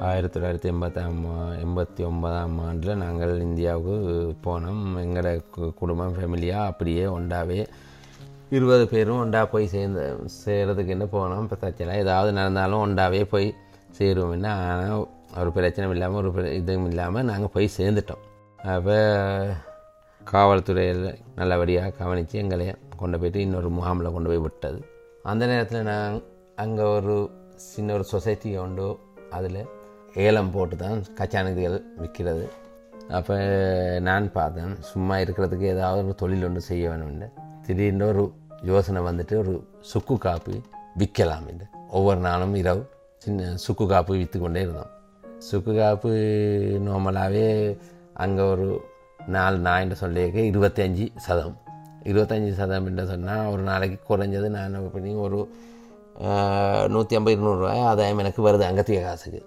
ஆயிரத்தி தொள்ளாயிரத்தி எண்பத்தாம் எண்பத்தி ஒன்பதாம் ஆண்டில் நாங்கள் இந்தியாவுக்கு போனோம். எங்களோட கு- குடும்பம் ஃபேமிலியாக அப்படியே ஒண்டாவே இருபது பேரும் ஒண்டா போய் சேர்ந்து சேர்கிறதுக்கு என்ன போனோம். இப்போ பிரச்சனை ஏதாவது நடந்தாலும் ஒண்டாவே போய் சேருவோம் என்ன ஆனால் ஒரு பிரச்சனை இல்லாமல் ஒரு பிர- இதுவும் இல்லாமல் நாங்கள் போய் சேர்ந்துட்டோம். அப்போ காவல்துறையில் நல்லபடியாக கவனித்து எங்களை கொண்டு போயிட்டு இன்னொரு முகாமில் கொண்டு போய் விட்டது. அந்த நேரத்தில் நான் அங்கே ஒரு சின்ன ஒரு சொசைட்டி உண்டு. அதில் ஏலம் போட்டு தான் கச்சானுகள் விற்கிறது. அப்போ நான் பார்த்தேன் சும்மா இருக்கிறதுக்கு ஏதாவது ஒரு தொழில் ஒன்று செய்ய வேணும்னு திடீர்னு ஒரு யோசனை வந்துட்டு ஒரு சுக்கு காப்பி விற்கலாம் என்று. ஒவ்வொரு நாளும் இரவு சின்ன சுக்கு காப்பு விற்று கொண்டே இருந்தோம். சுக்கு காப்பு நார்மலாகவே அங்கே ஒரு நாலு நாயின்னு சொல்லியிருக்க இருபத்தஞ்சி சதம். இருபத்தஞ்சி சதம் என்று சொன்னால் ஒரு நாளைக்கு குறைஞ்சது நான் பண்ணி ஒரு நூற்றி ஐம்பது இருநூறுவா ஆதாயம் எனக்கு வருது அங்கத்திய காசுக்கு.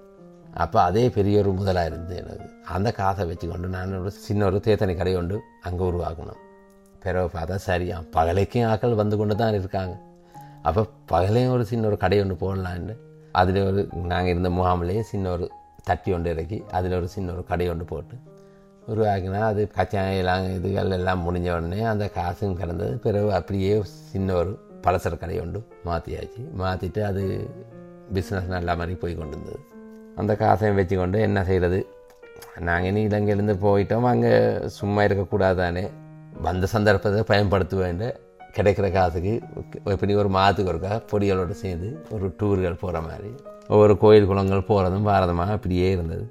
அப்போ அதே பெரிய ஒரு முதலாக இருந்தது எனக்கு அந்த காசை வச்சுக்கொண்டு நான் ஒரு சின்ன ஒரு தேத்தனி கடை கொண்டு அங்கே உருவாக்கணும். பிறகு பார்த்தா சரியா பகலைக்கும் ஆட்கள் வந்து கொண்டு தான் இருக்காங்க. அப்போ பகலையும் ஒரு சின்ன ஒரு கடை ஒன்று போடலான்னு. அதில் ஒரு நாங்கள் இருந்த முகாமிலேயே சின்ன ஒரு தட்டி ஒன்று இறக்கி அதில் ஒரு சின்ன ஒரு கடை ஒன்று போட்டு உருவாக்கினா அது கச்சாயெல்லாம் இதுகள் எல்லாம் முடிஞ்ச உடனே அந்த காசும் கலந்தது. பிறகு அப்படியே சின்ன ஒரு பலசர கடை ஒன்று மாற்றியாச்சு மாற்றிட்டு அது பிஸ்னஸ் நல்ல மாதிரி போய் கொண்டு இருந்தது அந்த காசையும் வச்சுக்கொண்டு என்ன செய்கிறது நாங்கள் இனி இலங்கையிலேருந்து போயிட்டோம். அங்கே சும்மா இருக்கக்கூடாது தானே வந்த சந்தர்ப்பத்தை பயன்படுத்துவேன் கிடைக்கிற காசுக்கு எப்படி ஒரு மாதத்துக்கு ஒருக்கா பொடிகளோடு சேர்ந்து ஒரு டூர்கள் போகிற மாதிரி. ஒவ்வொரு கோயில் குளங்கள் போகிறதும் பாரதமாக அப்படியே இருந்தது.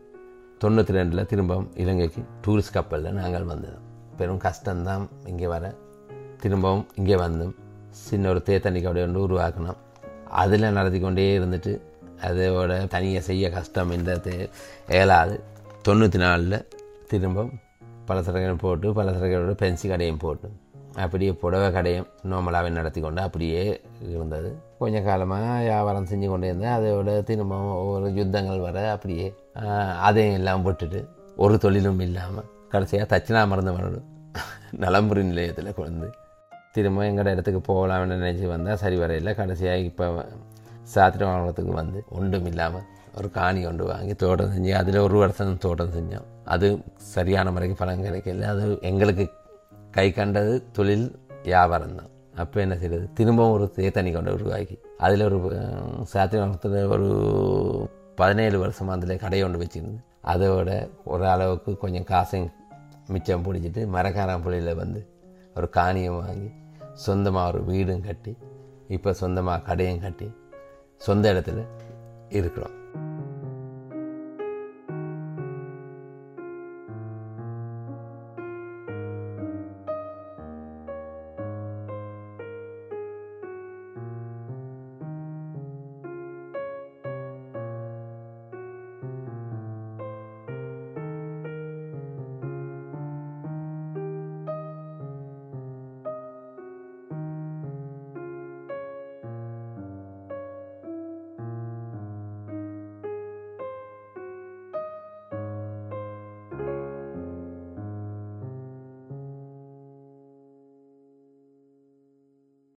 தொண்ணூற்றி ரெண்டில் திரும்ப இலங்கைக்கு டூரிஸ்ட் கப்பலில் நாங்கள் வந்தோம் பெரும் கஷ்டம்தான் இங்கே வர. திரும்பவும் இங்கே வந்தோம் சின்ன ஒரு தேத்தண்ணி கடை வந்து உருவாக்கணும். அதில் நடத்தி கொண்டே இருந்துட்டு அதோட தனியாக செய்ய கஷ்டம் இந்த தே- தொண்ணூற்றி நாலில் திரும்ப பலசரகையும் போட்டு பலசரகையோட பென்சி கடையும் போட்டு அப்படியே புடவை கடையும் நார்மலாகவே நடத்தி கொண்டு அப்படியே இருந்தது. கொஞ்ச காலமாக வியாபாரம் செஞ்சு கொண்டே இருந்தேன். அதோட திரும்ப ஒவ்வொரு யுத்தங்கள் வர அப்படியே அதையும் எல்லாம் போட்டுட்டு ஒரு தொழிலும் இல்லாமல் கடைசியாக தட்சிணாமருந்தவனோட நலம்புரி நிலையத்தில் கொண்டு திரும்ப எங்கட இடத்துக்கு போகலாம்னு நினச்சி வந்தால் சரி வரையில் கடைசியாக இப்போ சாத்திர வாங்கறதுக்கு வந்து ஒன்றும் இல்லாமல் ஒரு காணி கொண்டு வாங்கி தோட்டம் செஞ்சு அதில் ஒரு வருஷம் தோட்டம் செஞ்சோம் அது சரியான முறைக்கு பலன் கிடைக்கல அது எங்களுக்கு கை கண்டது தொழில் வியாபாரம் தான் அப்போ என்ன செய்யறது திரும்பவும் ஒரு தேத்தண்ணி கொண்டு உருவாக்கி அதில் ஒரு சாத்திரத்தில் ஒரு பதினேழு வருஷம் அதில் கடை கொண்டு வச்சுருந்து அதோட ஒரு அளவுக்கு கொஞ்சம் காசையும் மிச்சம் பிடிச்சிட்டு மரக்காரன் புள்ளியில் வந்து ஒரு காணியம் வாங்கி சொந்தமாக ஒரு வீடும் கட்டி இப்போ சொந்தமாக கடையும் கட்டி சொந்த இடத்துல இருக்கிறோம்.